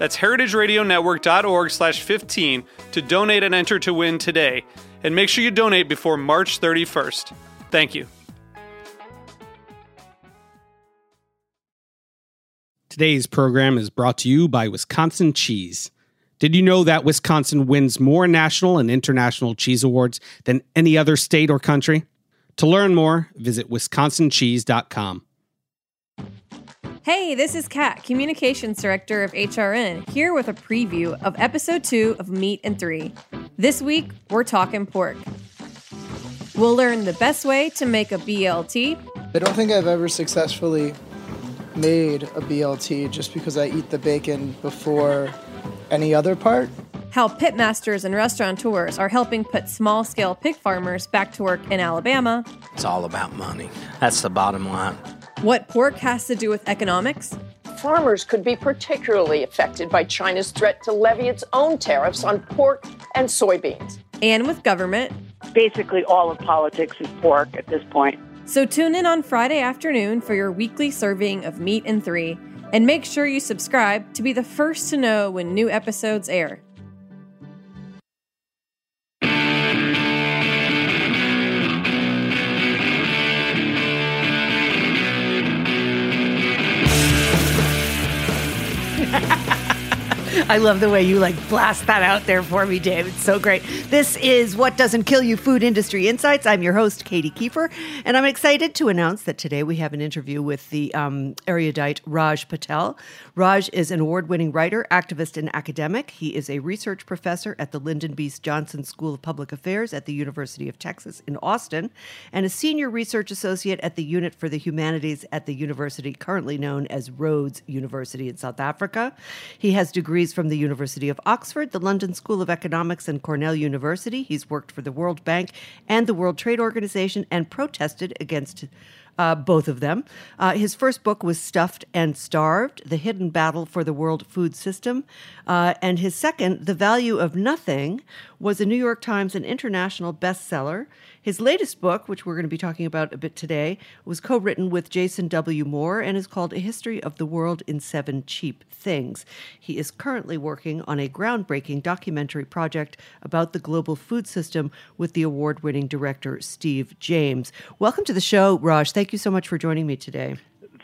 That's heritageradionetwork.org slash 15 to donate and enter to win today. And make sure you donate before March 31st. Thank you. Today's program is brought to you by Wisconsin Cheese. Did you know that Wisconsin wins more national and international cheese awards than any other state or country? To learn more, visit wisconsincheese.com. Hey, this is Kat, Communications Director of HRN, here with a preview of episode two of Meat and Three. This week, we're talking pork. We'll learn the best way to make a BLT. I don't think I've ever successfully made a BLT just because I eat the bacon before any other part. How pitmasters and restaurateurs are helping put small scale pig farmers back to work in Alabama. It's all about money. That's the bottom line. What pork has to do with economics. Farmers could be particularly affected by China's threat to levy its own tariffs on pork and soybeans. And with government. Basically, all of politics is pork at this point. So tune in on Friday afternoon for your weekly serving of Meat and Three. And make sure you subscribe to be the first to know when new episodes air. I love the way you like blast that out there for me, Dave. It's so great. This is What Doesn't Kill You Food Industry Insights. I'm your host, Katie Keiffer, and I'm excited to announce that today we have an interview with the um, erudite Raj Patel. Raj is an award winning writer, activist, and academic. He is a research professor at the Lyndon B. Johnson School of Public Affairs at the University of Texas in Austin and a senior research associate at the Unit for the Humanities at the university currently known as Rhodes University in South Africa. He has degrees from the University of Oxford, the London School of Economics, and Cornell University. He's worked for the World Bank and the World Trade Organization and protested against uh, both of them. Uh, his first book was Stuffed and Starved The Hidden Battle for the World Food System. Uh, and his second, The Value of Nothing, was a New York Times and international bestseller. His latest book, which we're going to be talking about a bit today, was co written with Jason W. Moore and is called A History of the World in Seven Cheap Things. He is currently working on a groundbreaking documentary project about the global food system with the award winning director Steve James. Welcome to the show, Raj. Thank you so much for joining me today.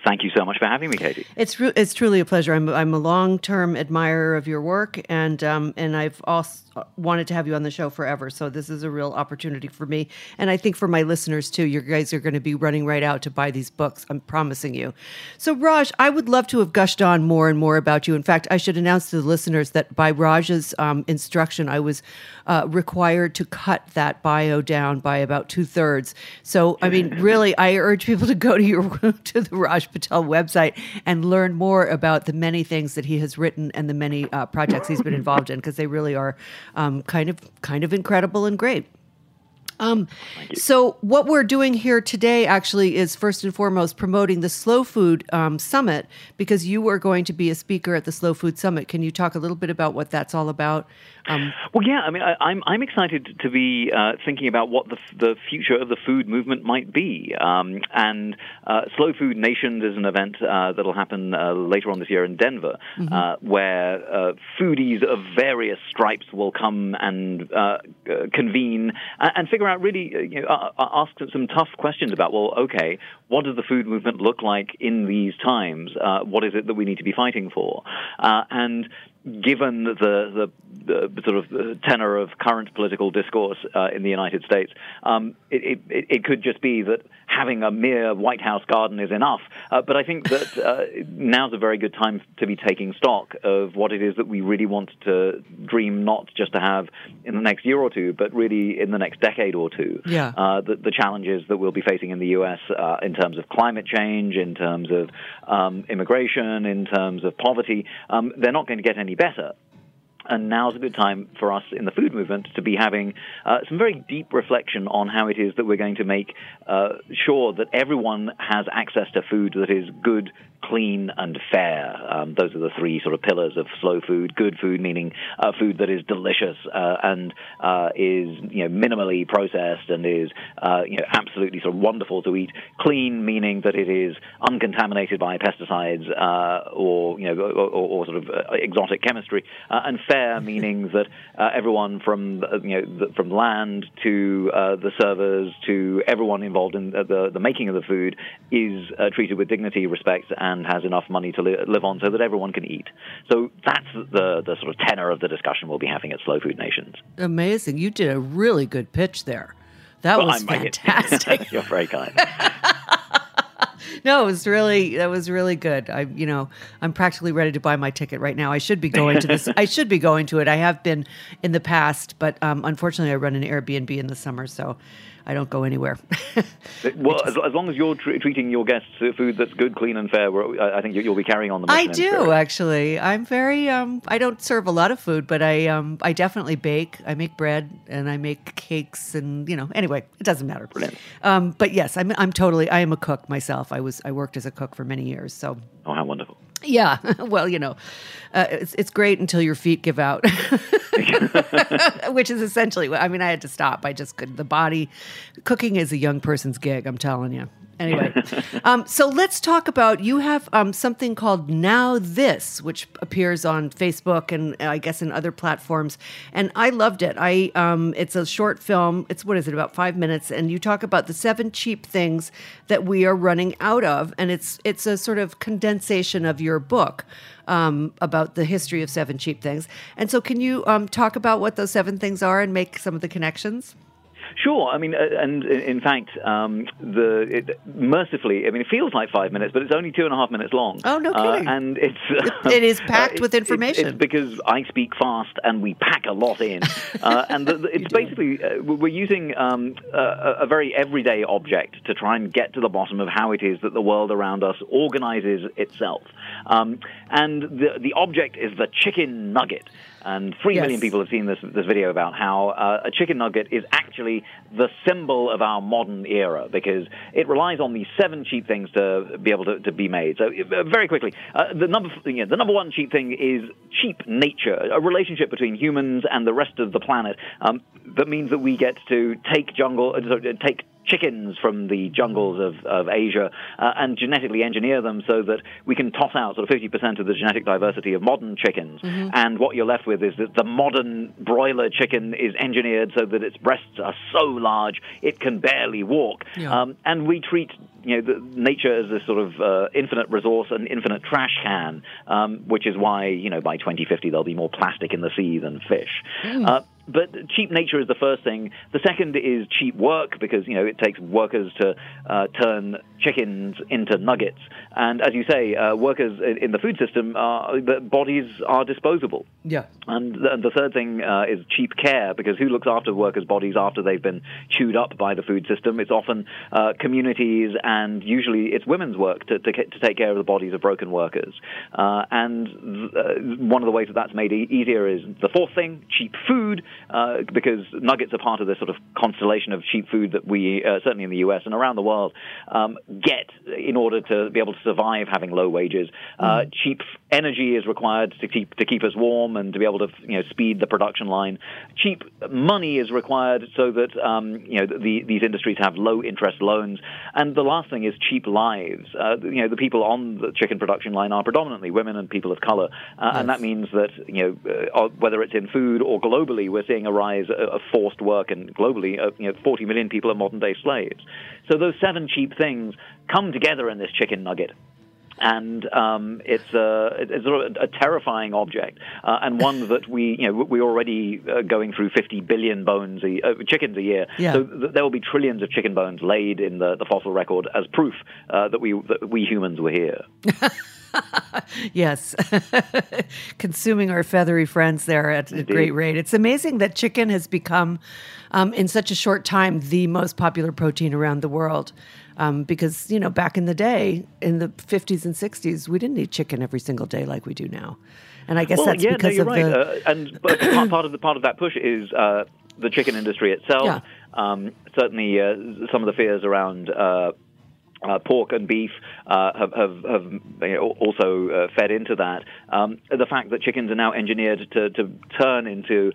Thank you so much for having me, Katie. It's it's truly a pleasure. I'm I'm a long term admirer of your work, and um, and I've also wanted to have you on the show forever. So this is a real opportunity for me, and I think for my listeners too. You guys are going to be running right out to buy these books. I'm promising you. So Raj, I would love to have gushed on more and more about you. In fact, I should announce to the listeners that by Raj's um, instruction, I was uh, required to cut that bio down by about two thirds. So I mean, really, I urge people to go to your to the Raj Patel website and learn more about the many things that he has written and the many uh, projects he's been involved in because they really are um, kind of kind of incredible and great. Um, so what we're doing here today actually is first and foremost promoting the Slow Food um, Summit because you are going to be a speaker at the Slow Food Summit. Can you talk a little bit about what that's all about? Um, well, yeah, I mean, I, am I'm, I'm excited to be uh, thinking about what the the future of the food movement might be. Um, and uh, Slow Food Nations is an event uh, that'll happen uh, later on this year in Denver, mm-hmm. Uh, where uh, foodies of various stripes will come and convene and, and, figure out really, you know, ask some tough questions about, well, okay, what does the food movement look like in these times? what is it that we need to be fighting for? and given the, the, the sort of tenor of current political discourse uh, in the United States, um, it, it, it, could just be that having a mere White House garden is enough. Uh, but I think that uh, now's a very good time to be taking stock of what it is that we really want to dream not just to have in the next year or two, but really in the next decade or two. Yeah. Uh, the, the, challenges that we'll be facing in the U.S. Uh, in terms of climate change, in terms of um, immigration, in terms of poverty, um, they're not going to get any better. And now's a good time for us in the food movement to be having uh, some very deep reflection on how it is that we're going to make uh, sure that everyone has access to food that is good, clean and fair. Um, those are the three sort of pillars of slow food. Good food meaning uh, food that is delicious uh, and uh, is you know minimally processed and is uh, you know absolutely sort of wonderful to eat. Clean meaning that it is uncontaminated by pesticides or you know or, or, or sort of exotic chemistry. and fair meaning that uh, everyone from uh, you know the, from land to uh, the servers to everyone involved in the, the making of the food is treated with dignity, respect, and has enough money to li- live on so that everyone can eat. So that's the, the sort of tenor of the discussion we'll be having at Slow Food Nations. Amazing. You did a really good pitch there. That well, was fantastic. You're very kind. no, it was really that was really good. I you know I'm practically ready to buy my ticket right now. I should be going to this. I should be going to it. I have been in the past, but um, unfortunately, I run an Airbnb in the summer, so I don't go anywhere. well, as, as, long as you're tr- treating your guests to food that's good, clean, and fair, I think you'll be carrying on the. I do spirit. actually. I'm very. Um, I don't serve a lot of food, but I um, I definitely bake. I make bread and I make cakes, and you know. Anyway, it doesn't matter. Um, but yes, I'm I'm totally. I am a cook myself. I was I worked as a cook for many years. So. Oh, how wonderful. Yeah, well, you know, uh, it's it's great until your feet give out, which is essentially. I mean, I had to stop. I just couldn't. The body, cooking is a young person's gig. I'm telling you. Anyway, um, so let's talk about you have um, something called Now This, which appears on Facebook and uh, I guess in other platforms, and I loved it. I um, it's a short film. It's what is it about five minutes, and you talk about the seven cheap things that we are running out of, and it's it's a sort of condensation of your book. Um, about the history of seven cheap things. And so, can you um, talk about what those seven things are and make some of the connections? Sure. I mean, uh, and in fact, um, the it, mercifully, I mean, it feels like five minutes, but it's only two and a half minutes long. Oh, no uh, kidding! Uh, and it's it, it is packed uh, with information. It, it's because I speak fast and we pack a lot in, uh, and the, the, it's basically uh, we're using um, a, a, very everyday object to try and get to the bottom of how it is that the world around us organizes itself. Um, and the the object is the chicken nugget. And three yes. million people have seen this this video about how uh, a chicken nugget is actually the symbol of our modern era because it relies on these seven cheap things to be able to, to be made. So uh, very quickly, uh, the number you know, the number one cheap thing is cheap nature, a relationship between humans and the rest of the planet. Um, that means that we get to take jungle, uh, take chickens from the jungles of, of Asia uh, and genetically engineer them so that we can toss out sort of 50% of the genetic diversity of modern chickens. Mm-hmm. And what you're left with is that the modern broiler chicken is engineered so that its breasts are so large it can barely walk. Yeah. Um, and we treat you know, the, nature as a sort of uh, infinite resource and infinite trash can, um, which is why, you know, by 2050 there'll be more plastic in the sea than fish. Mm. Uh, but cheap nature is the first thing. The second is cheap work because you know it takes workers to uh, turn chickens into nuggets. And as you say, uh, workers in the food system, are, bodies are disposable. Yeah. And the, and the third thing uh, is cheap care because who looks after workers' bodies after they've been chewed up by the food system? It's often uh, communities and usually it's women's work to, to, to, take care of the bodies of broken workers. Uh, and th- one of the ways that that's made e- easier is the fourth thing, cheap food, uh, because nuggets are part of this sort of constellation of cheap food that we, uh, certainly in the US and around the world, um, get in order to be able to survive having low wages. Uh, mm. cheap energy is required to keep to keep us warm and to be able to you know speed the production line. Cheap money is required so that um, you know the, these industries have low interest loans. And the last thing is cheap lives. Uh, you know the people on the chicken production line are predominantly women and people of color, uh, yes. and that means that you know uh, whether it's in food or globally, we're seeing a rise of forced work, and globally, uh, you know 40 million people are modern day slaves. So those seven cheap things come together in this chicken nugget. And um, it's, a, it's sort of a terrifying object, uh, and one that we, you know, we're already uh, going through 50 billion bones, a, uh, chickens a year. Yeah. So th- there will be trillions of chicken bones laid in the, the fossil record as proof uh, that we that we humans were here. Yes. Consuming our feathery friends there at a great rate. It's amazing that chicken has become, um, in such a short time, the most popular protein around the world. Um, because, you know, back in the day, in the 50s and 60s, we didn't eat chicken every single day like we do now. And I guess well, that's yeah, because no, you're of right. the. Uh, and but part, part of the part of that push is uh, the chicken industry itself. Yeah. Um, certainly, uh, some of the fears around. Uh, uh, pork and beef uh, have, have, have you know, also uh, fed into that. Um, the fact that chickens are now engineered to, to turn into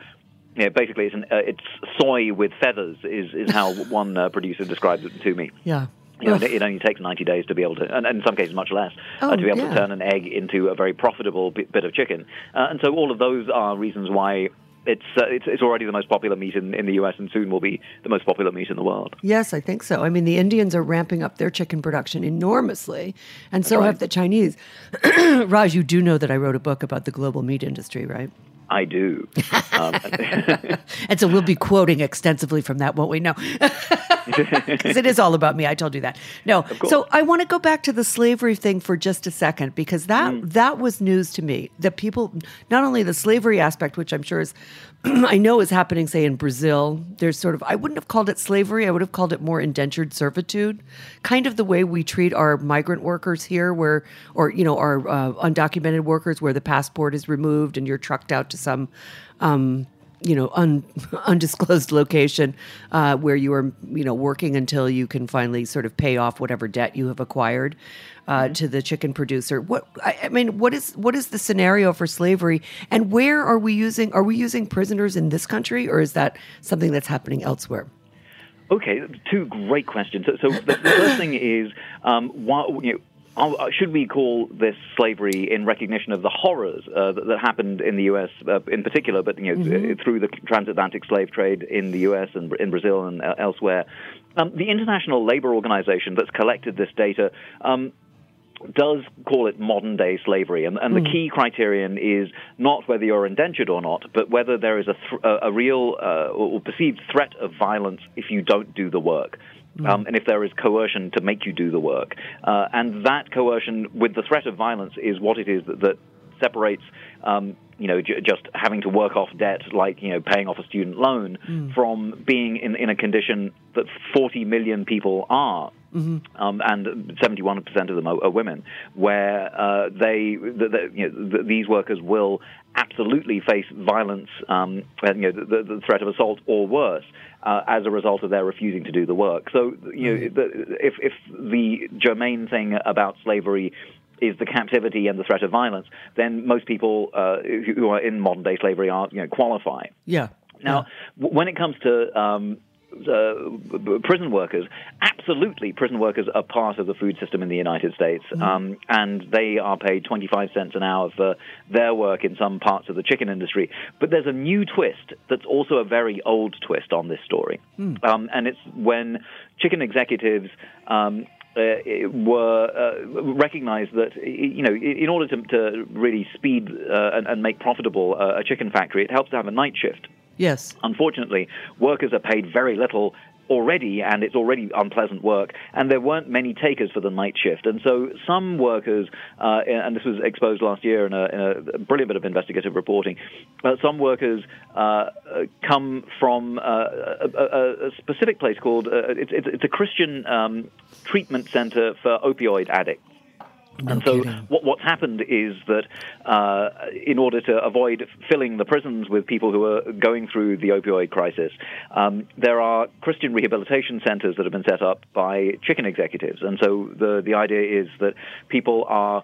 yeah, basically it's, an, uh, it's soy with feathers is, is how one uh, producer described it to me. yeah. You know, it only takes 90 days to be able to, and, in some cases much less, Oh, uh, to be able yeah. to turn an egg into a very profitable bit, bit of chicken. Uh, and so all of those are reasons why it's, uh, it's it's already the most popular meat in, in the U.S. and soon will be the most popular meat in the world. Yes, I think so. I mean, the Indians are ramping up their chicken production enormously, and so right. have the Chinese. Raj, you do know that I wrote a book about the global meat industry, right? I do. Um, And so we'll be quoting extensively from that, won't we? No. Because it is all about me. I told you that. No. So I want to go back to the slavery thing for just a second because that Mm. that was news to me. That people not only the slavery aspect, which I'm sure is I know is happening, say in Brazil. There's sort of I wouldn't have called it slavery. I would have called it more indentured servitude, kind of the way we treat our migrant workers here, where or you know our uh, undocumented workers, where the passport is removed and you're trucked out to some. Um, you know, un, undisclosed location uh, where you are, you know, working until you can finally sort of pay off whatever debt you have acquired uh, to the chicken producer. What I, mean, what is what is the scenario for slavery, and where are we using? Are we using prisoners in this country, or is that something that's happening elsewhere? Okay, two great questions. So, so the, the first thing is, um, why, you know, should we call this slavery in recognition of the horrors uh, that, that happened in the U.S. Uh, in particular, but you know, through the transatlantic slave trade in the U.S. and in Brazil and uh, elsewhere? Um, the International Labor Organization that's collected this data. Um, does call it modern day slavery. And, and the key criterion is not whether you're indentured or not, but whether there is a, th- a real uh, or perceived threat of violence if you don't do the work. Um, and if there is coercion to make you do the work. Uh, and that coercion with the threat of violence is what it is that, that separates. Um, you know, j- just having to work off debt, like you know, paying off a student loan, from being in, in a condition that 40 million people are. Um, and 71% of them are, are women, where uh, they, the, the, you know, th these workers will absolutely face violence, um, and, you know, the, the threat of assault or worse. Uh, as a result of their refusing to do the work, so you know, the, if if the germane thing about slavery is the captivity and the threat of violence, then most people uh, who are in modern day slavery are you know qualify. Yeah. Now, w- when it comes to um, uh, prison workers, absolutely, prison workers are part of the food system in the United States, um, and they are paid 25 cents an hour for their work in some parts of the chicken industry. But there's a new twist that's also a very old twist on this story, um, and it's when chicken executives. Um, uh, were uh, recognized that you know in order to, to really speed uh, and, and make profitable uh, a chicken factory, it helps to have a night shift. Yes. Unfortunately, workers are paid very little already, and it's already unpleasant work, and there weren't many takers for the night shift. And so some workers, uh, and this was exposed last year in a, in a brilliant bit of investigative reporting, uh, some workers uh, come from uh, a, a, a specific place called, uh, it's, it's, it's a Christian um, treatment center for opioid addicts. And so what, what's happened is that uh, in order to avoid filling the prisons with people who are going through the opioid crisis, um, there are Christian rehabilitation centers that have been set up by chicken executives. And so the, the idea is that people are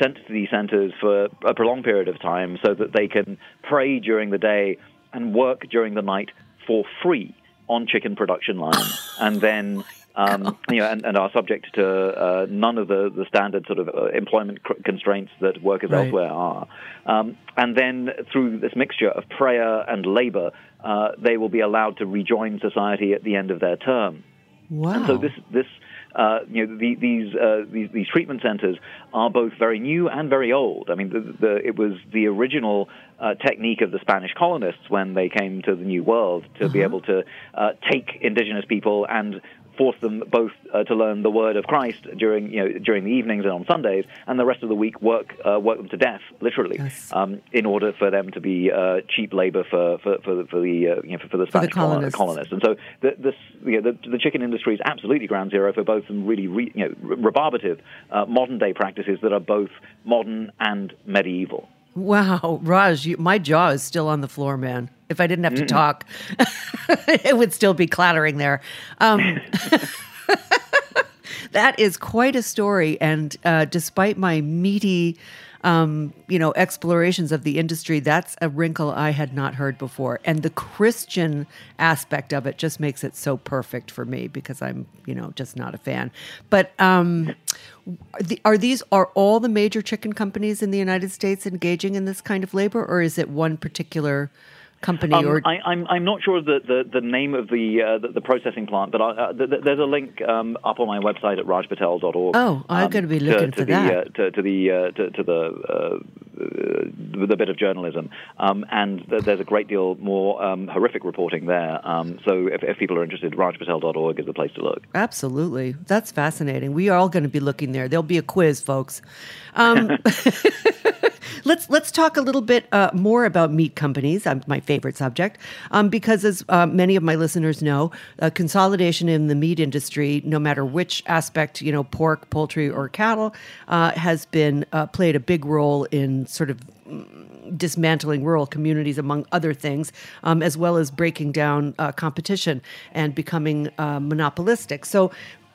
sent to these centers for a prolonged period of time so that they can pray during the day and work during the night for free on chicken production lines. and then um, you know, and, and are subject to uh, none of the, the standard sort of uh, employment cr- constraints that workers Right. elsewhere are. Um, and then through this mixture of prayer and labor, uh, they will be allowed to rejoin society at the end of their term. Wow. And so this this uh, you know the, these, uh, these these treatment centers are both very new and very old. I mean, the, the, it was the original uh, technique of the Spanish colonists when they came to the New World to be able to uh, take indigenous people and force them both uh, to learn the word of Christ during you know during the evenings and on Sundays, and the rest of the week work uh, work them to death, literally, um, in order for them to be uh, cheap labor for for for, the for the uh, you know for, for the Spanish colo- colonists. colonists. And so the, this you know, the, the chicken industry is absolutely ground zero for both some really re, you know rebarbative uh, modern day practices that are both modern and medieval. Wow, Raj, you, my jaw is still on the floor, man. If I didn't have to talk, it would still be clattering there. Um, that is quite a story, and uh, despite my meaty, um, you know, explorations of the industry, that's a wrinkle I had not heard before. And the Christian aspect of it just makes it so perfect for me because I'm, you know, just not a fan. But um, are these are all the major chicken companies in the United States engaging in this kind of labor, or is it one particular company? Um, or I, I'm, I'm not sure of the, the, the name of the, uh, the the processing plant, but I, uh, th- th- there's a link um, up on my website at rajpatel.org. Oh, I'm um, gonna be looking to for the, that. Uh, to, to the uh, to, to the uh, uh, the bit of journalism, um, and th- there's a great deal more um, horrific reporting there. Um, so if, if people are interested, rajpatel.org is the place to look. Absolutely. That's fascinating. We are all going to be looking there. There'll be a quiz, folks. Um, let's let's talk a little bit uh, more about meat companies. Um, my favorite subject, um, because as uh, many of my listeners know, uh, consolidation in the meat industry, no matter which aspect, you know, pork, poultry, or cattle, uh, has been uh, played a big role in sort of dismantling rural communities, among other things, um, as well as breaking down uh, competition and becoming uh, monopolistic. So,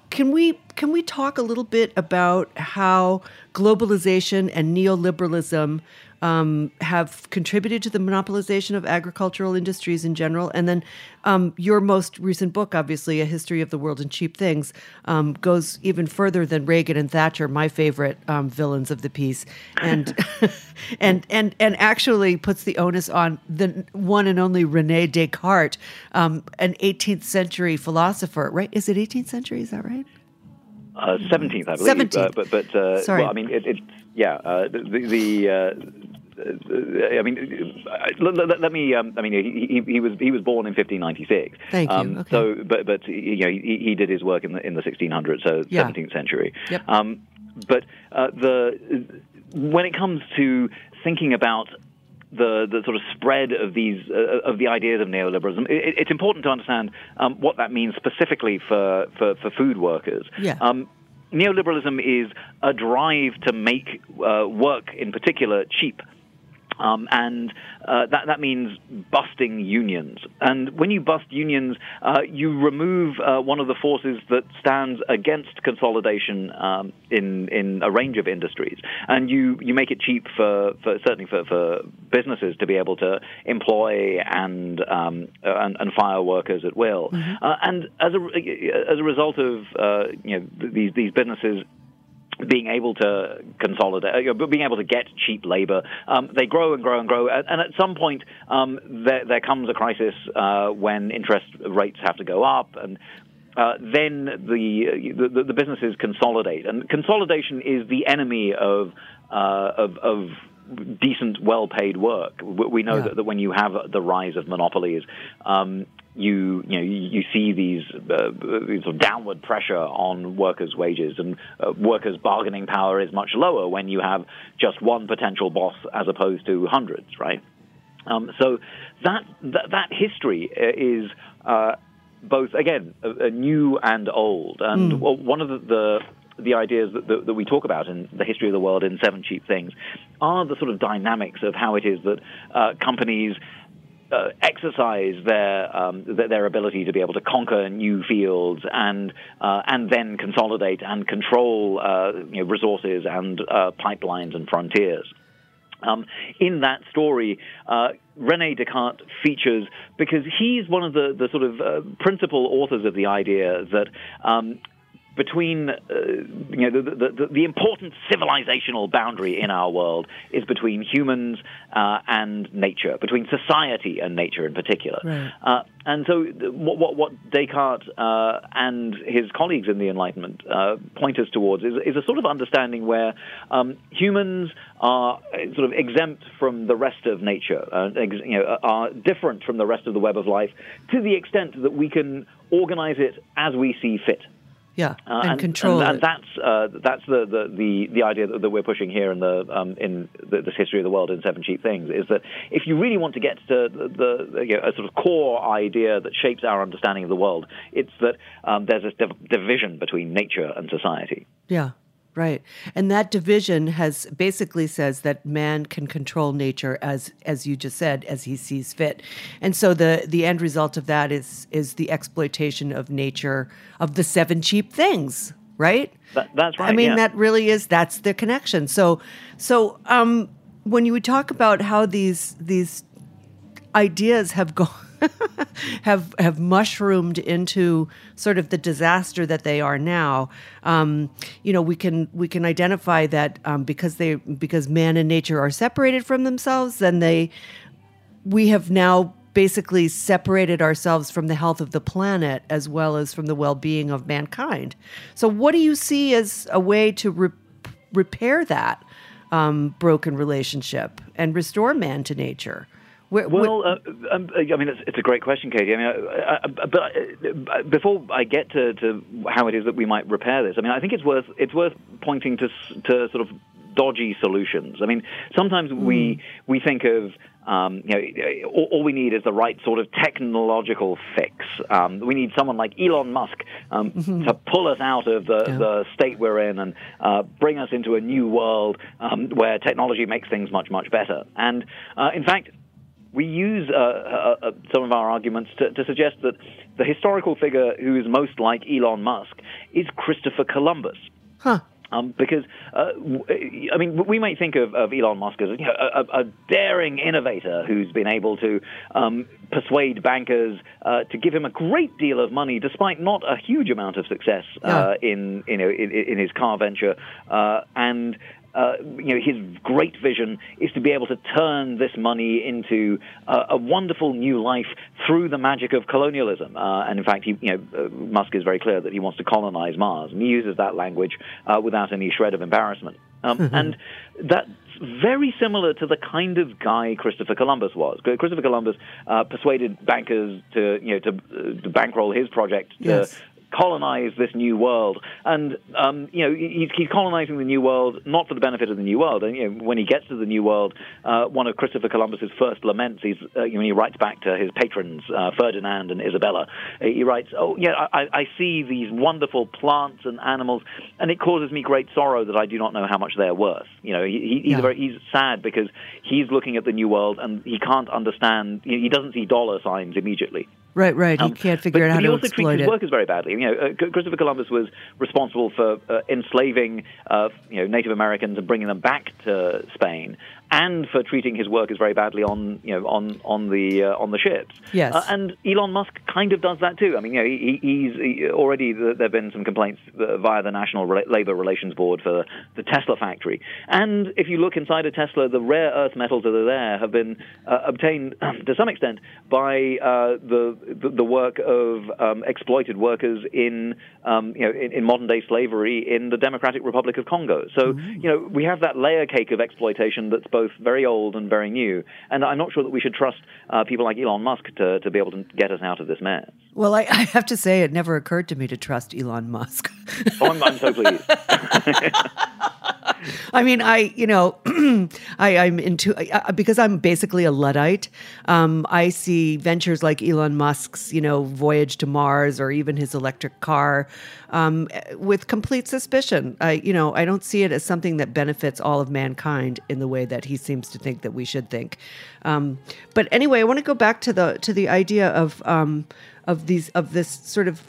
can we can we talk a little bit about how globalization and neoliberalism um, have contributed to the monopolization of agricultural industries in general? And then um, your most recent book, obviously, A History of the World and Cheap Things, um, goes even further than Reagan and Thatcher, my favorite um, villains of the piece, and and and and actually puts the onus on the one and only Rene Descartes, um, an 18th century philosopher. Right? Is it 18th century? Is that right? Uh, 17th, I believe. 17th. Uh, but but uh, Sorry. well, I mean, it, it yeah. Uh, the the. Uh, uh, I mean, uh, let, let- let me. Um, I mean, he, he, he was he was born in 1596. Thank you. Um, Okay. So, but but you know, he, he did his work in the in the 1600s, so Yeah. 17th century. Yep. Um, but uh, the when it comes to thinking about the the sort of spread of these uh, of the ideas of neoliberalism, it, it's important to understand um, what that means specifically for for, for food workers. Yeah. Um, neoliberalism is a drive to make uh, work, in particular, cheap. Um, and uh, that that means busting unions. And when you bust unions, uh, you remove uh, one of the forces that stands against consolidation um, in in a range of industries, and you, you make it cheap for, for certainly for, for businesses to be able to employ and um, and, and fire workers at will. Uh, and as a as a result of uh, you know these these businesses being able to consolidate, uh, being able to get cheap labor, um, they grow and grow and grow, and, and at some point um, there, there comes a crisis uh, when interest rates have to go up, and uh, then the, the the businesses consolidate, and consolidation is the enemy of uh, of, of decent, well-paid work. We we know Yeah. that, that when you have the rise of monopolies, um, you you know you, see these uh, these sort of downward pressure on workers' wages, and uh, workers' bargaining power is much lower when you have just one potential boss as opposed to hundreds, right? Um, so that, that that history uh, is uh, both again new and old, and well, one of the, the the ideas that, that, that we talk about in the history of the world in Seven Cheap Things are the sort of dynamics of how it is that uh, companies uh, exercise their, um, their their ability to be able to conquer new fields and uh, and then consolidate and control uh, you know, resources and uh, pipelines and frontiers. Um, in that story, uh, Rene Descartes features because he's one of the, the sort of uh, principal authors of the idea that um, between uh, you know the, the, the, the, important civilizational boundary in our world is between humans uh, and nature, between society and nature in particular. Right. Uh, and so, what, what, what Descartes uh, and his colleagues in the Enlightenment uh, point us towards is, is, a sort of understanding where um, humans are uh, sort of exempt from the rest of nature, ex- you know, are different from the rest of the web of life to the extent that we can organize it as we see fit. Yeah, uh, and, and, control and, it. that's uh, that's the, the, the, the idea that, that, we're pushing here in the um, in the, this history of the world in Seven Cheap Things is that if you really want to get to the, the you know, a sort of core idea that shapes our understanding of the world, it's that um, there's a div- division between nature and society. Yeah, Right. And that division has basically says that man can control nature as as you just said as he sees fit. And so the the end result of that is is the exploitation of nature of the seven cheap things, right? That, that's right. I mean yeah. that really is that's the connection. So so um when you would talk about how these these ideas have gone have have mushroomed into sort of the disaster that they are now. Um, you know, we can we can identify that um, because they because man and nature are separated from themselves, then they we have now basically separated ourselves from the health of the planet as well as from the well-being of mankind. So, what do you see as a way to re- repair that um, broken relationship and restore man to nature? Where, well, uh, um, I mean, it's, it's, a great question, Katie. I mean, uh, uh, but uh, before I get to, to, how it is that we might repair this, I mean, I think it's worth it's worth pointing to to sort of dodgy solutions. I mean, sometimes mm. we we think of um, you know, all, all, we need is the right sort of technological fix. Um, we need someone like Elon Musk um, mm-hmm. to pull us out of the, yeah. the state we're in and uh, bring us into a new world um, where technology makes things much, much better. And uh, in fact, we use uh, uh, uh, some of our arguments to, to, suggest that the historical figure who is most like Elon Musk is Christopher Columbus. Huh. Um, because, uh, I mean, we might think of, of Elon Musk as you know, a, a, daring innovator who's been able to um, persuade bankers uh, to give him a great deal of money, despite not a huge amount of success uh, yeah. in, you know, in, in, his car venture. and uh, you know, his great vision is to be able to turn this money into uh, a wonderful new life through the magic of colonialism. Uh, and in fact, he, you know, uh, Musk is very clear that he wants to colonize Mars, and he uses that language uh, without any shred of embarrassment. Um, mm-hmm. And that's very similar to the kind of guy Christopher Columbus was. Christopher Columbus uh, persuaded bankers to, you know, to, to bankroll his project to yes colonize this new world. And um, you know, he's, he's, colonizing the new world not for the benefit of the new world. And you know, when he gets to the new world, uh, one of Christopher Columbus's first laments, he's uh, when he writes back to his patrons uh, Ferdinand and Isabella, he writes, "Oh yeah, I, I, see these wonderful plants and animals, and it causes me great sorrow that I do not know how much they're worth." You know, he, he's, yeah. very, he's sad because he's looking at the new world and he can't understand. He doesn't see dollar signs immediately. Right, right. He um, can't figure but, out how to exploit it. he also treats his workers very badly. You know, uh, Christopher Columbus was responsible for uh, enslaving, uh, you know, Native Americans and bringing them back to Spain and for treating his workers very badly on you know on on the uh, on the ships. Yes, uh, and Elon Musk kind of does that too. I mean, you know, he, he's he, already there have been some complaints uh, via the National Re- Labor Relations Board for the Tesla factory, and if you look inside a Tesla, the rare earth metals that are there have been uh, obtained to some extent by uh, the, the, the work of um, exploited workers in um, you know in, in, modern day slavery in the Democratic Republic of Congo. So mm-hmm. you know we have that layer cake of exploitation that's both both very old and very new. And I'm not sure that we should trust uh, people like Elon Musk to, to be able to get us out of this mess. Well, I, I have to say, it never occurred to me to trust Elon Musk. oh, I'm, I'm so pleased. I mean, I you know, I, I'm into uh, because I'm basically a luddite. Um, I see ventures like Elon Musk's, you know, voyage to Mars or even his electric car um, with complete suspicion. I you know, I don't see it as something that benefits all of mankind in the way that he seems to think that we should think. Um, but anyway, I want to go back to the to the idea of um, of these of this sort of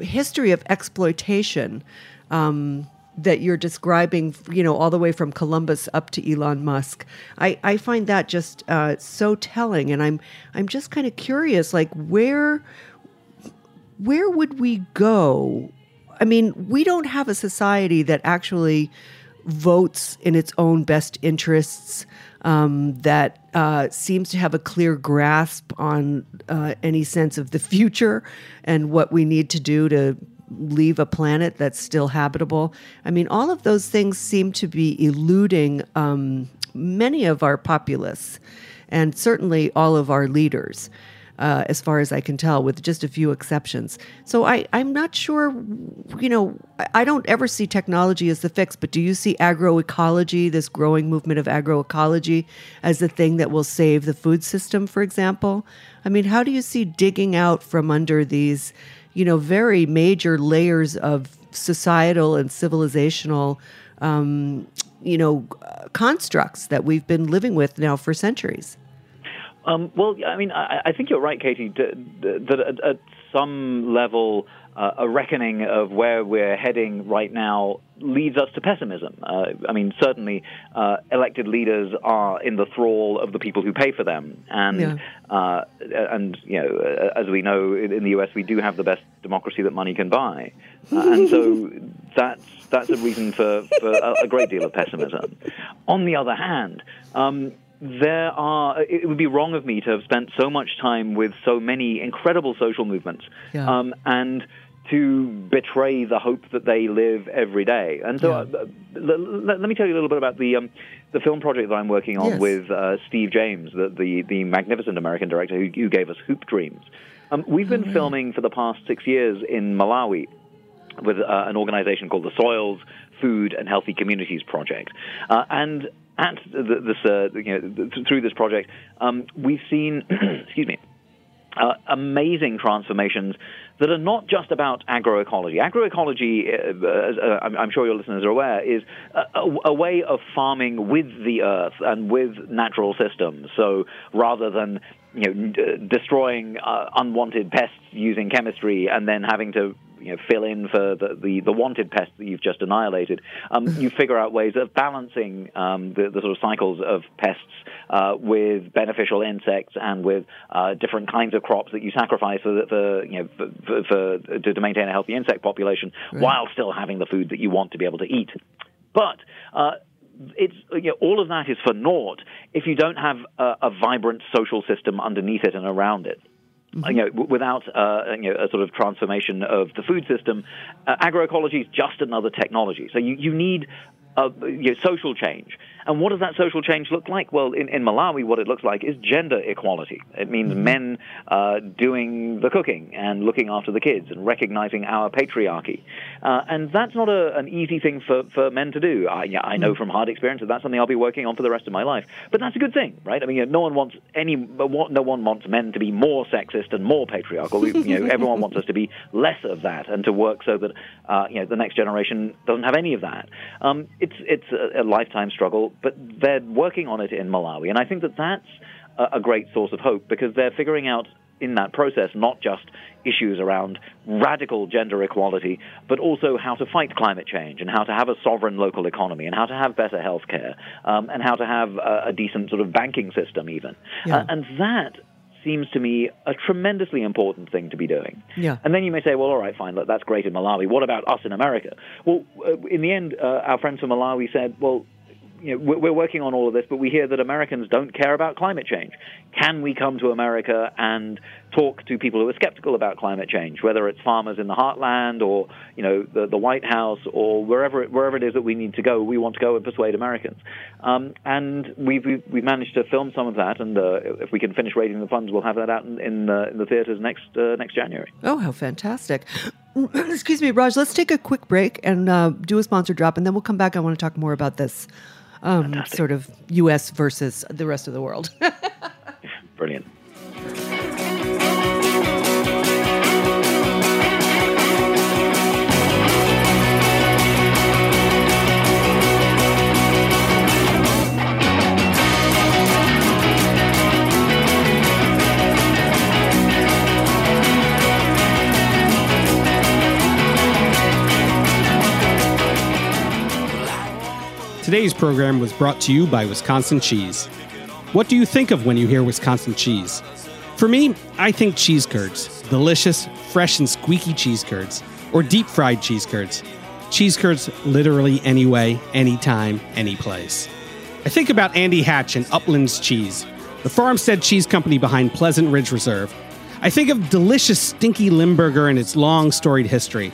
history of exploitation. Um, that you're describing, you know, all the way from Columbus up to Elon Musk. I, I find that just uh, so telling, and I'm I'm just kind of curious, like where where would we go I mean, we don't have a society that actually votes in its own best interests, um, that uh, seems to have a clear grasp on uh, any sense of the future and what we need to do to leave a planet that's still habitable. I mean, all of those things seem to be eluding um, many of our populace and certainly all of our leaders. Uh, as far as I can tell, with just a few exceptions. So I, I'm not sure, you know, I don't ever see technology as the fix, but do you see agroecology, this growing movement of agroecology, as the thing that will save the food system, for example? I mean, how do you see digging out from under these, you know, very major layers of societal and civilizational, um, you know, constructs that we've been living with now for centuries? Um, well, I mean, I, I, think you're right, Katie, that at, at some level, uh, a reckoning of where we're heading right now leads us to pessimism. Uh, I mean, certainly, uh, elected leaders are in the thrall of the people who pay for them, and yeah. Uh, and you know, as we know, in the U.S., we do have the best democracy that money can buy, uh, and so that's that's a reason for, for a, a, great deal of pessimism. On the other hand. Um, there are it would be wrong of me to have spent so much time with so many incredible social movements yeah. um, and to betray the hope that they live every day. And so, yeah. uh, let, let, let, me tell you a little bit about the um, the film project that I'm working on yes. with uh, Steve James, the, the, the magnificent American director who, who gave us Hoop Dreams. Um, we've been oh, filming for the past six years in Malawi with uh, an organization called the Soils Food and Healthy Communities Project, uh, and at this, uh, you know, through this project, um, we've seen, excuse me, uh, amazing transformations that are not just about agroecology. Agroecology, uh, uh, I'm sure your listeners are aware, is a, a, way of farming with the earth and with natural systems. So rather than you know, d- destroying uh, unwanted pests using chemistry and then having to you know, fill in for the, the, the, wanted pests that you've just annihilated. Um, you figure out ways of balancing um, the, the, sort of cycles of pests uh, with beneficial insects and with uh, different kinds of crops that you sacrifice for, for you know for, for, for, to, maintain a healthy insect population right. while still having the food that you want to be able to eat. But uh, it's you know, all of that is for naught if you don't have a, a vibrant social system underneath it and around it. Mm-hmm. You know, without uh, you know, a sort of transformation of the food system, uh, agroecology is just another technology. So you, you need uh, you know, social change. And what does that social change look like? Well, in, in Malawi, what it looks like is gender equality. It means mm-hmm. men uh, doing the cooking and looking after the kids and recognizing our patriarchy. Uh, and that's not a, an easy thing for, for men to do. I, I know mm-hmm. from hard experience that that's something I'll be working on for the rest of my life. But that's a good thing, right? I mean, you know, no one wants any, no one wants men to be more sexist and more patriarchal. you know, everyone wants us to be less of that and to work so that uh, you know the next generation doesn't have any of that. Um, it's it's a, a lifetime struggle but they're working on it in Malawi. And I think that that's a, great source of hope because they're figuring out in that process not just issues around radical gender equality, but also how to fight climate change and how to have a sovereign local economy and how to have better health care um, and how to have a, a, decent sort of banking system, even. Yeah. Uh, and that seems to me a tremendously important thing to be doing. Yeah. And then you may say, well, all right, fine, look, that's great in Malawi. What about us in America? Well, uh, in the end, uh, our friends from Malawi said, well, you know, we're working on all of this, but we hear that Americans don't care about climate change. Can we come to America and talk to people who are skeptical about climate change, whether it's farmers in the heartland or you know the, the White House or wherever it, wherever it is that we need to go? We want to go and persuade Americans, um, and we've, we've managed to film some of that, and uh, if we can finish raising the funds, we'll have that out in, in, uh, in the theaters next uh, next January. Oh, how fantastic! Excuse me, Raj. Let's take a quick break and uh, do a sponsor drop, and then we'll come back. I want to talk more about this um, sort of U.S. versus the rest of the world. Brilliant. Today's program was brought to you by Wisconsin Cheese. What do you think of when you hear Wisconsin cheese? For me, I think cheese curds. Delicious, fresh, and squeaky cheese curds. or deep fried cheese curds. Cheese curds literally anyway, anytime, any place. I think about Andy Hatch and Uplands Cheese, the farmstead cheese company behind Pleasant Ridge Reserve. I think of delicious stinky Limburger and its long storied history.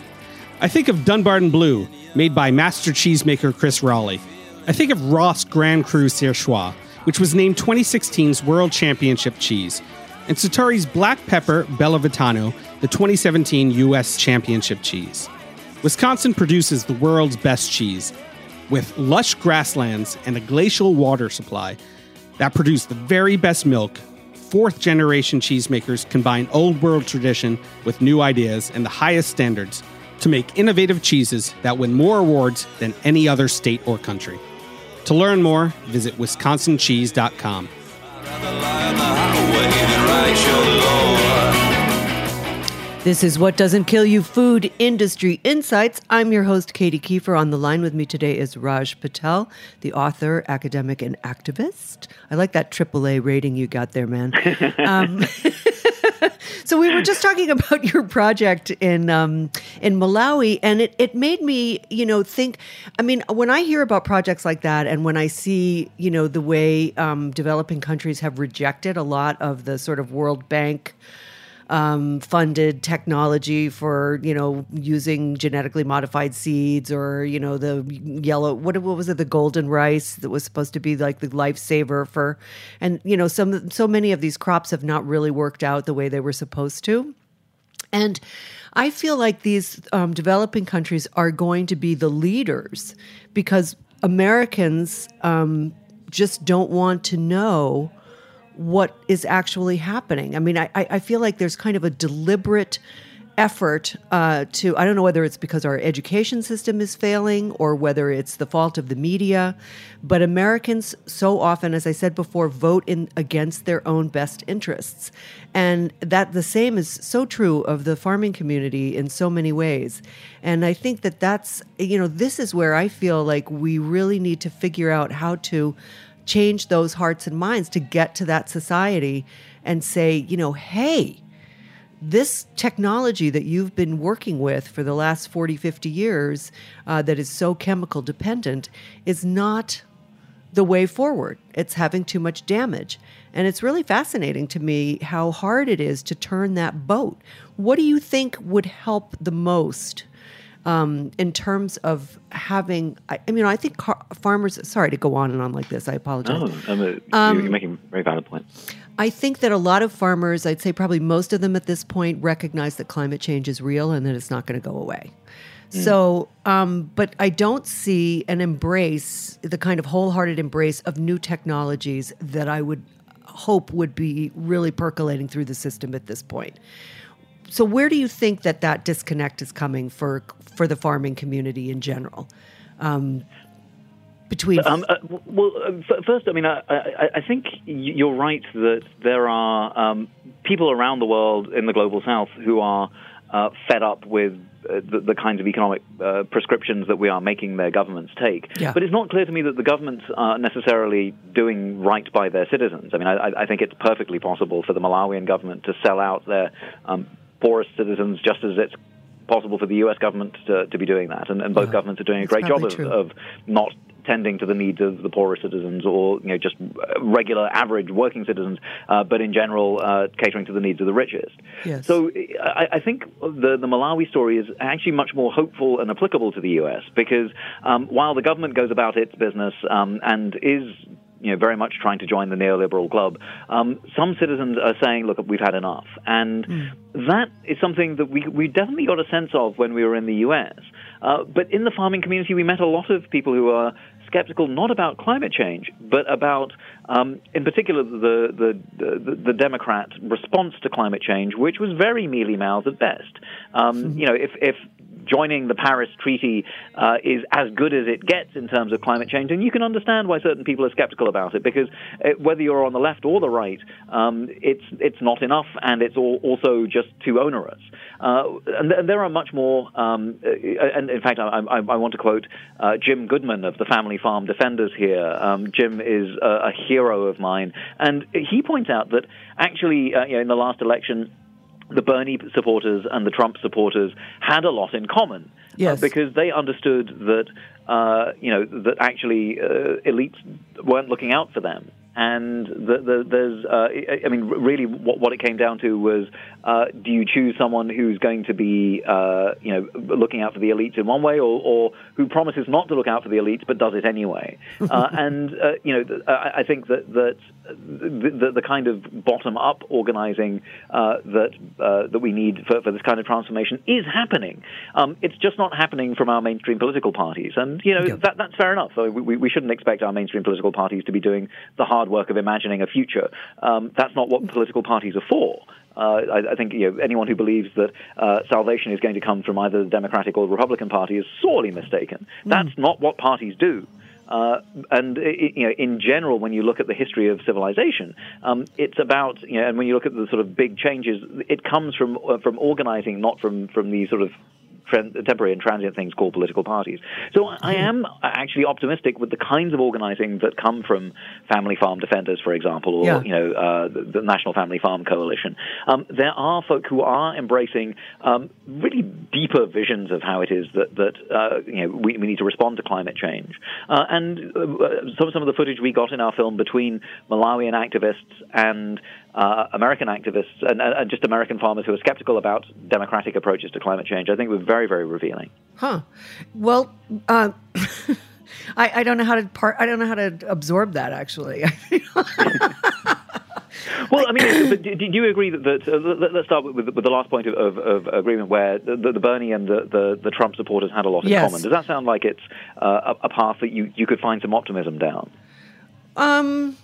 I think of Dunbarton Blue, made by master cheesemaker Chris Roelli. I think of Roth Grand Cru Surchoix, which was named 2016's World Championship cheese, and Sartori's Black Pepper Bellavitano, the 2017 U.S. Championship cheese. Wisconsin produces the world's best cheese, with lush grasslands and a glacial water supply that produce the very best milk. Fourth generation cheesemakers combine old world tradition with new ideas and the highest standards to make innovative cheeses that win more awards than any other state or country. To learn more, visit wisconsincheese.com. This is What Doesn't Kill You Food Industry Insights. I'm your host, Katy Keiffer. On the line with me today is Raj Patel, the author, academic, and activist. I like that AAA rating you got there, man. um, so we were just talking about your project in um, in Malawi, and it, it made me, you know, think. I mean, when I hear about projects like that, and when I see, you know, the way um, developing countries have rejected a lot of the sort of World Bank um, funded technology for you know using genetically modified seeds or you know the yellow what what was it the golden rice that was supposed to be like the lifesaver for and you know some so many of these crops have not really worked out the way they were supposed to. And I feel like these um, developing countries are going to be the leaders because Americans um, just don't want to know what is actually happening. I mean, I, I feel like there's kind of a deliberate effort uh, to, I don't know whether it's because our education system is failing or whether it's the fault of the media, but Americans so often, as I said before, vote in against their own best interests. And that the same is so true of the farming community in so many ways. And I think that that's, you know, this is where I feel like we really need to figure out how to change those hearts and minds to get to that society and say, you know, hey, this technology that you've been working with for the last 40, 50 years uh, that is so chemical dependent is not the way forward. It's having too much damage. And it's really fascinating to me how hard it is to turn that boat. What do you think would help the most um, in terms of having. I, I mean, I think car- farmers. Sorry to go on and on like this. I apologize. No, a, um, you're making a very valid point. I think that a lot of farmers, I'd say probably most of them at this point, recognize that climate change is real and that it's not going to go away. Mm. So, um, but I don't see an embrace, the kind of wholehearted embrace of new technologies that I would hope would be really percolating through the system at this point so where do you think that that disconnect is coming for for the farming community in general? Um, between um, uh, well, uh, first, I mean, I, I, I, think you're right that there are um, people around the world in the global south who are uh, fed up with uh, the, the, kinds of economic uh, prescriptions that we are making their governments take. Yeah. But it's not clear to me that the governments are necessarily doing right by their citizens. I mean, I, I think it's perfectly possible for the Malawian government to sell out their um, poorest citizens, just as it's possible for the U.S. government to, to be doing that. And, and both yeah, governments are doing a great job of, of, not tending to the needs of the poorer citizens or you know just regular average working citizens, uh, but in general uh, catering to the needs of the richest. Yes. So I, I, think the, the Malawi story is actually much more hopeful and applicable to the U.S. because um, while the government goes about its business um, and is you know, very much trying to join the neoliberal club. Um, some citizens are saying, look, we've had enough. And mm. that is something that we, we definitely got a sense of when we were in the U.S. Uh, but in the farming community, we met a lot of people who are skeptical not about climate change, but about, um, in particular, the, the, the, the, Democrat response to climate change, which was very mealy mouthed at best. Um, mm-hmm. You know, if, if joining the Paris Treaty uh, is as good as it gets in terms of climate change, and you can understand why certain people are skeptical about it because it, uh, whether you're on the left or the right, um, it's it's not enough, and it's all, also just too onerous. Uh, and, and, there are much more. Um, uh, and in fact, I, I, I want to quote uh, Jim Goodman of the Family Farm Defenders here. Um, Jim is a, a, hero of mine, and he points out that actually, uh, you know, in the last election the Bernie supporters and the Trump supporters had a lot in common. Yes. Uh, because they understood that, uh, you know, that actually uh, elites weren't looking out for them. And the, the, there's, uh, I mean, really, what, what it came down to was, uh, do you choose someone who's going to be, uh, you know, looking out for the elites in one way, or, or who promises not to look out for the elites but does it anyway? uh, and uh, you know, I, I think that that the, the, the kind of bottom-up organizing uh, that uh, that we need for, for this kind of transformation is happening. Um, it's just not happening from our mainstream political parties, and you know that, that's fair enough. So we, we shouldn't expect our mainstream political parties to be doing the hard work of imagining a future. Um, that's not what political parties are for. Uh, I, I, think you know, anyone who believes that uh, salvation is going to come from either the Democratic or the Republican Party is sorely mistaken. That's not what parties do. Uh, and you know, in general, when you look at the history of civilization, um, it's about you know, and when you look at the sort of big changes, it comes from uh, from organizing, not from from these sort of temporary and transient things called political parties. So I am actually optimistic with the kinds of organizing that come from Family Farm Defenders, for example, or Yeah. you know uh, the, the National Family Farm Coalition. Um, there are folk who are embracing um, really deeper visions of how it is that that uh, you know we, we need to respond to climate change. Uh, and uh, some some of the footage we got in our film between Malawian activists and uh, American activists and, and just American farmers who are skeptical about democratic approaches to climate change, I think was very, very revealing. Huh. Well, uh, I, I don't know how to part. I don't know how to absorb that. Actually, Well, I mean, do you agree that, that uh, let- let's start with, with the last point of, of, of agreement where the, the Bernie and the, the, the Trump supporters had a lot in Yes. common? Does that sound like it's uh, a, a path that you, you could find some optimism down? Um,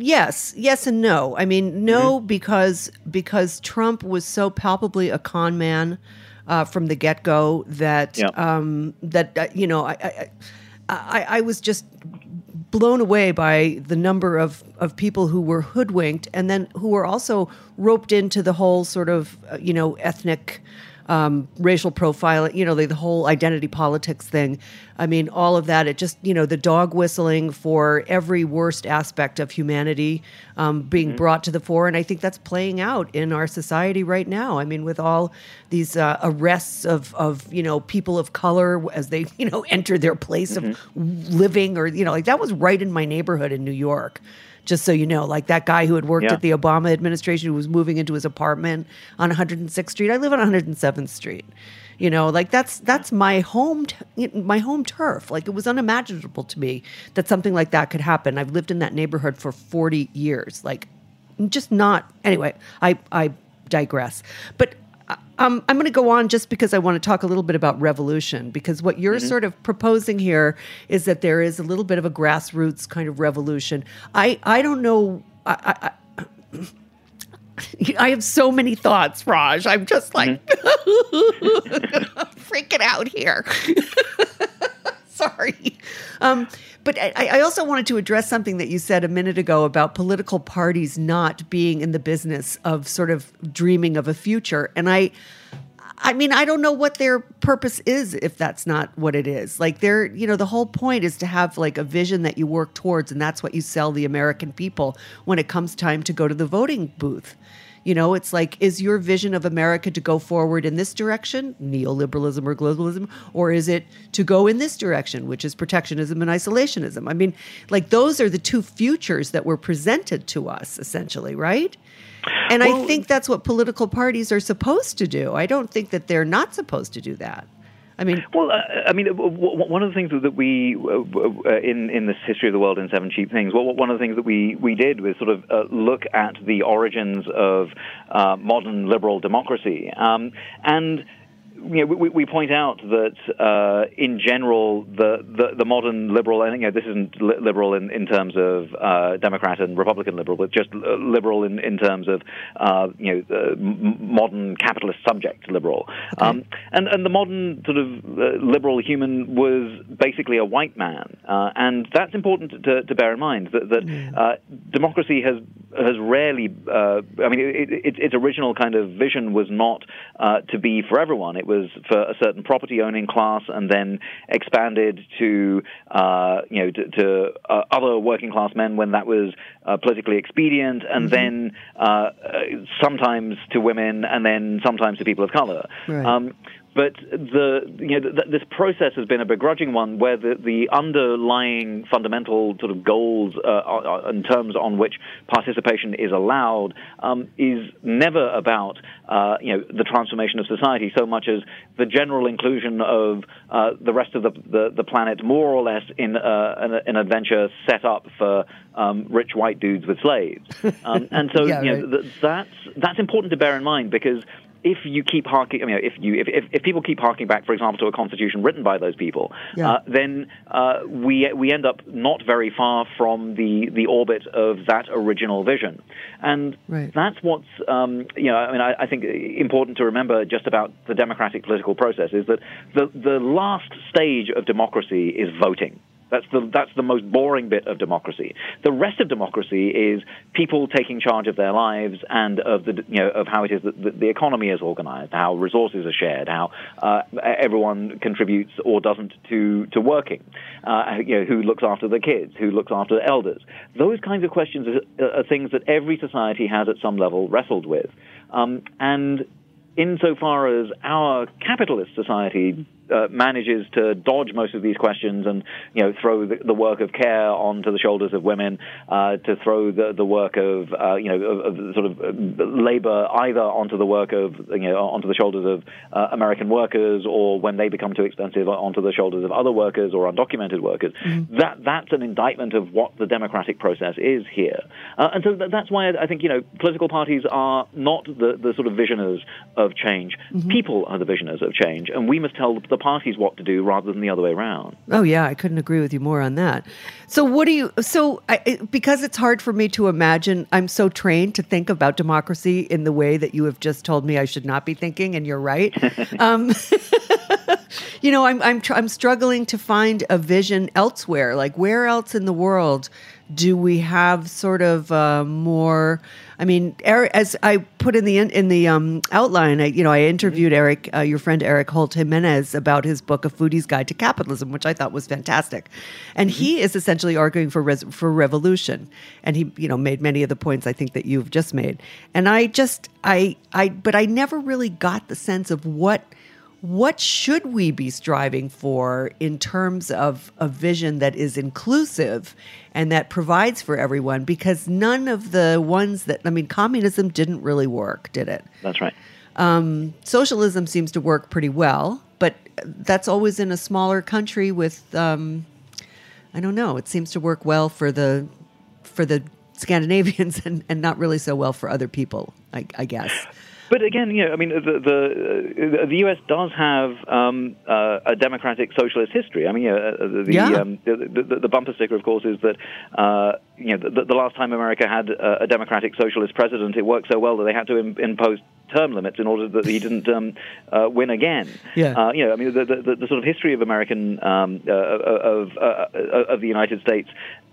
yes, yes, and no. I mean, no, Mm-hmm. because because Trump was so palpably a con man uh, from the get go that Yeah. um, that uh, you know I, I I I was just blown away by the number of, of people who were hoodwinked and then who were also roped into the whole sort of uh, you know ethnic um, racial profile you know the, the whole identity politics thing. I mean all of that it just you know the dog whistling for every worst aspect of humanity um, being brought to the fore. And i think that's playing out in our society right now. I mean with all these uh, arrests of, of you know people of color as they you know enter their place of living or you know like that was right in my neighborhood in new york just so you know, like that guy who had worked Yeah. at the Obama administration who was moving into his apartment on 106th Street. I live on 107th Street. You know, like that's that's my home t- my home turf. Like it was unimaginable to me that something like that could happen. I've lived in that neighborhood for 40 years. Like just not anyway, I I digress. But um, I'm going to go on just because I want to talk a little bit about revolution. Because what you're sort of proposing here is that there is a little bit of a grassroots kind of revolution. I I don't know. I, I, I, I have so many thoughts, Raj. I'm just like freaking out here. Sorry. Um, but I, I also wanted to address something that you said a minute ago about political parties not being in the business of sort of dreaming of a future. And I, I mean, I don't know what their purpose is if that's not what it is. Like, they're, you know, the whole point is to have like a vision that you work towards, and that's what you sell the American people when it comes time to go to the voting booth. You know, it's like, is your vision of America to go forward in this direction, neoliberalism or globalism, or is it to go in this direction, which is protectionism and isolationism? I mean, like, those are the two futures that were presented to us, essentially, right? And I think that's what political parties are supposed to do. I don't think that they're not supposed to do that. I mean, Well, uh, I mean, one of the things that we uh, in in this history of the world in Seven Cheap Things, well, one of the things that we we did was sort of uh, look at the origins of uh, modern liberal democracy, um, and. You know, we, we point out that uh, in general, the, the, the modern liberal, and you know, this isn't li- liberal in, in terms of uh, Democrat and Republican liberal, but just uh, liberal in, in terms of uh, you know uh, m- modern capitalist subject liberal. Um, and and the modern sort of uh, liberal human was basically a white man, uh, and that's important to, to bear in mind that that uh, democracy has has rarely. Uh, I mean, it, it, its original kind of vision was not uh, to be for everyone. It was for a certain property-owning class, and then expanded to uh, you know to, to uh, other working-class men when that was uh, politically expedient, and mm-hmm. then uh, sometimes to women, and then sometimes to people of color. Right. Um, but the, you know, this process has been a begrudging one where the, the underlying fundamental sort of goals uh, in terms on which participation is allowed um, is never about uh, you know, the transformation of society so much as the general inclusion of uh, the rest of the, the, the, planet more or less in uh, an, an, adventure set up for um, rich white dudes with slaves. Um, and so yeah, you know, right. that's, that's important to bear in mind because if you keep harking, I mean, if you if, if, if, people keep harking back, for example, to a constitution written by those people, yeah. uh, then uh, we we end up not very far from the the orbit of that original vision, and right. that's what's um, you know, I mean, I, I, think important to remember just about the democratic political process is that the the last stage of democracy is voting. That's the that's the most boring bit of democracy. The rest of democracy is people taking charge of their lives and of the you know of how it is that the, the economy is organized, how resources are shared, how uh, everyone contributes or doesn't to to working. Uh, you know, who looks after the kids, who looks after the elders. Those kinds of questions are, are things that every society has at some level wrestled with, um, and insofar as our capitalist society uh, manages to dodge most of these questions and you know throw the, the work of care onto the shoulders of women, uh, to throw the, the work of uh, you know of, of sort of uh, labor either onto the work of you know onto the shoulders of uh, American workers or when they become too expensive onto the shoulders of other workers or undocumented workers. Mm-hmm. That that's an indictment of what the democratic process is here, and so th- that's why I think you know political parties are not the, the sort of visioners of change. Mm-hmm. People are the visioners of change, and we must tell the the parties what to do rather than the other way around. Oh yeah, I couldn't agree with you more on that. So what do you? So I, because it's hard for me to imagine, I'm so trained to think about democracy in the way that you have just told me I should not be thinking, and you're right. um, you know, I'm I'm tr- I'm struggling to find a vision elsewhere. Like where else in the world do we have sort of uh, more? I mean, Eric, as I put in the in the um, outline, I, you know, I interviewed Eric, uh, your friend Eric Holt-Giménez, about his book, A Foodie's Guide to Capitalism, which I thought was fantastic, and mm-hmm. he is essentially arguing for res- for revolution, and he, you know, made many of the points I think that you've just made, and I just, I, I, but I never really got the sense of what what should we be striving for in terms of a vision that is inclusive and that provides for everyone? Because none of the ones that, I mean, communism didn't really work, did it? That's right. Um, socialism seems to work pretty well, but that's always in a smaller country with, um, I don't know, it seems to work well for the, for the Scandinavians and, and not really so well for other people, I, I guess. But again, you know, I mean, the the, the U.S. does have um, uh, a democratic socialist history. I mean, uh, the, yeah. um, the, the, the, bumper sticker, of course, is that uh, you know the, the, last time America had a, a, democratic socialist president, it worked so well that they had to Im- impose term limits in order that he didn't um, uh, win again. Yeah. Uh, you know, I mean, the, the, the, sort of history of American um, uh, of of the United States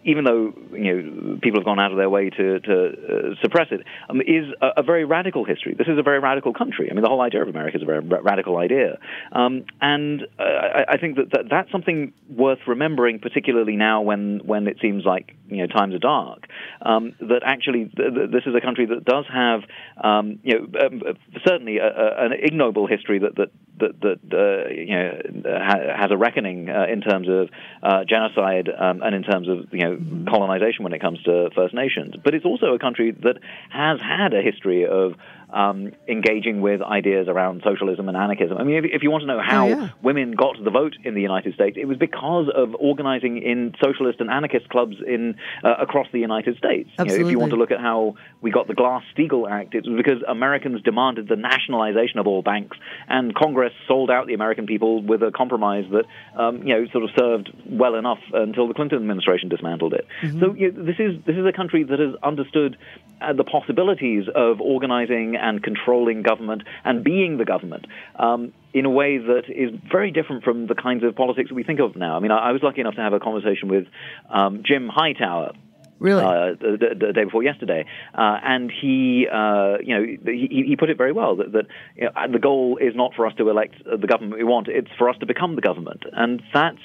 even though you know people have gone out of their way to, to uh, suppress it, um, is a, a, very radical history. This is a very radical country. I mean, the whole idea of America is a very radical idea, um, and uh, I, I, think that, that that's something worth remembering, particularly now when when it seems like you know times are dark. Um, that actually th- th- this is a country that does have um, you know um, certainly a, a, an ignoble history that that that, that uh, you know ha- has a reckoning uh, in terms of uh, genocide um, and in terms of you know mm-hmm. colonization when it comes to First Nations. But it's also a country that has had a history of um, engaging with ideas around socialism and anarchism. I mean, if, if you want to know how oh, yeah. women got the vote in the United States, it was because of organizing in socialist and anarchist clubs in uh, across the United States. You know, if you want to look at how we got the Glass-Steagall Act, it was because Americans demanded the nationalization of all banks, and Congress sold out the American people with a compromise that um, you know sort of served well enough until the Clinton administration dismantled it. Mm-hmm. So you know, this is this is a country that has understood uh, the possibilities of organizing and controlling government and being the government. Um, in a way that is very different from the kinds of politics that we think of now. I mean, I, I was lucky enough to have a conversation with um, Jim Hightower, Really? Uh, the, the, day before yesterday, uh, and he, uh, you know, he, he put it very well that, that you know, the goal is not for us to elect the government we want; it's for us to become the government, and that's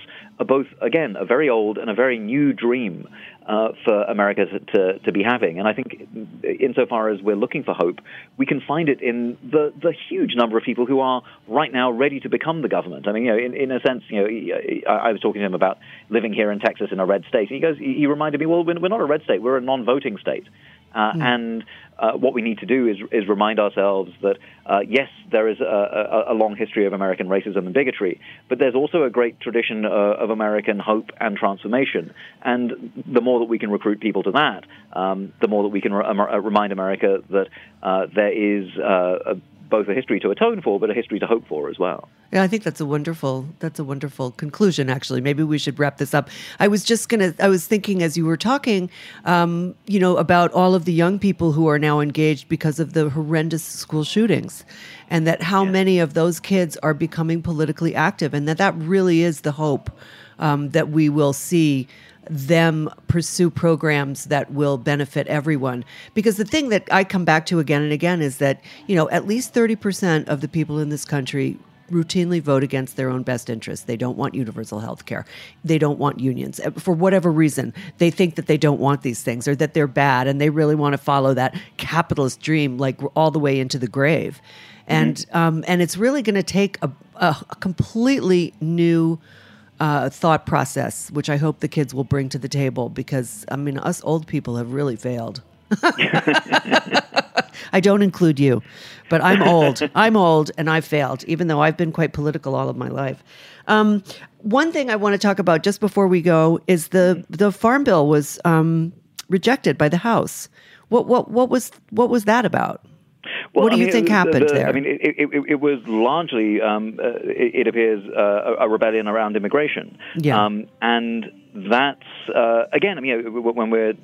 both again a very old and a very new dream uh, for America to, to, to, be having. And I think, insofar as we're looking for hope, we can find it in the, the huge number of people who are right now ready to become the government. I mean, you know, in, in a sense, you know, I, I was talking to him about living here in Texas in a red state. And he goes, he reminded me, well, we're not a red state, we're a non-voting state. Uh, mm. And uh, what we need to do is, is remind ourselves that, uh, yes, there is a, a, a, long history of American racism and bigotry, but there's also a great tradition uh, of American hope and transformation. And the more that we can recruit people to that, um, the more that we can re- uh, remind America that uh, there is a both a history to atone for, but a history to hope for as well. Yeah, I think that's a wonderful that's a wonderful conclusion. Actually, maybe we should wrap this up. I was just gonna I was thinking as you were talking, um, you know, about all of the young people who are now engaged because of the horrendous school shootings, and that how yeah. many of those kids are becoming politically active, and that that really is the hope um, that we will see them pursue programs that will benefit everyone. Because the thing that I come back to again and again is that, you know, at least 30% of the people in this country routinely vote against their own best interests. They don't want universal health care. They don't want unions. Uh, for whatever reason, they think that they don't want these things or that they're bad and they really want to follow that capitalist dream like all the way into the grave. And mm-hmm. um, and it's really going to take a, a completely new uh, thought process, which I hope the kids will bring to the table because, I mean, us old people have really failed. I don't include you, but I'm old. I'm old and I've failed, even though I've been quite political all of my life. Um, one thing I want to talk about just before we go is the the farm bill was um, rejected by the House. What what what was what was that about? Well, what do I you mean, think the, happened the, there? I mean, it, it, it was largely, um, uh, it, it, appears, uh, a rebellion around immigration. Yeah. Um, and that's, uh, again, I mean, when we're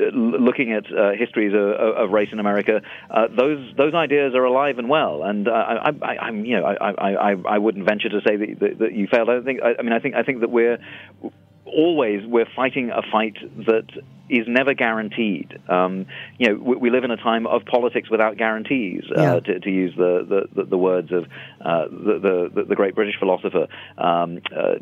uh, looking at uh, histories of, of, race in America, uh, those those ideas are alive and well. And uh, I, am you know, I, I, I, wouldn't venture to say that, that, that you failed. I don't think. I, I, mean, I think I think that we're always we're fighting a fight that is never guaranteed. Um, you know, we, we, live in a time of politics without guarantees, uh, yeah. to, to, use the, the, the words of uh, the, the, the, great British philosopher um, uh,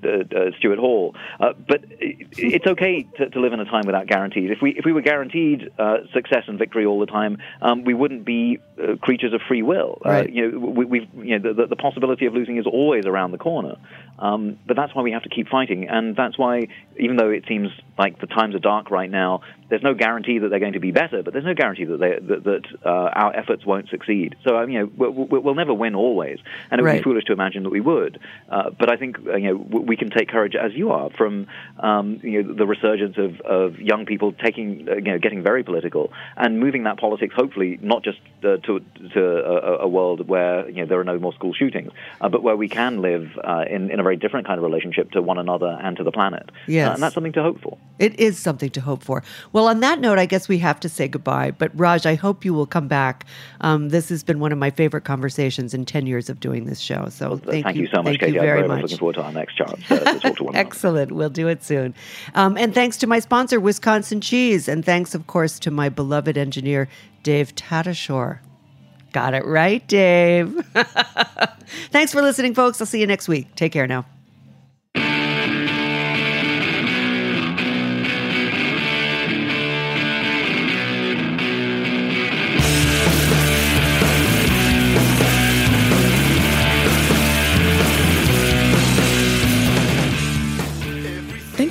Stuart Hall. Uh, but it's okay to, to, live in a time without guarantees. If we if we were guaranteed uh, success and victory all the time, um, we wouldn't be uh, creatures of free will. Right. you know, we, have you know, the, the, possibility of losing is always around the corner. Um, but that's why we have to keep fighting, and that's why, even though it seems like the times are dark right now, there's no guarantee that they're going to be better, but there's no guarantee that they, that, that uh, our efforts won't succeed. So um, you know we'll, we'll, never win always, and it would right. be foolish to imagine that we would. Uh, but I think uh, you know we can take courage as you are from um, you know the resurgence of, of young people taking uh, you know getting very political and moving that politics hopefully not just uh, to to a, a, world where you know there are no more school shootings, uh, but where we can live in in a very different kind of relationship to one another and to the planet. Yes. and that's something to hope for. It is something to hope for. Well, on that note, I guess we have to say goodbye. But Raj, I hope you will come back. Um, this has been one of my favorite conversations in 10 years of doing this show. So well, thank, thank, you, so much, thank Katy. You very I'm much. looking forward to our next chance uh, Excellent. We'll do it soon. Um, and thanks to my sponsor, Wisconsin Cheese. And thanks, of course, to my beloved engineer, Dave Tatashore. Got it right, Dave. thanks for listening, folks. I'll see you next week. Take care now.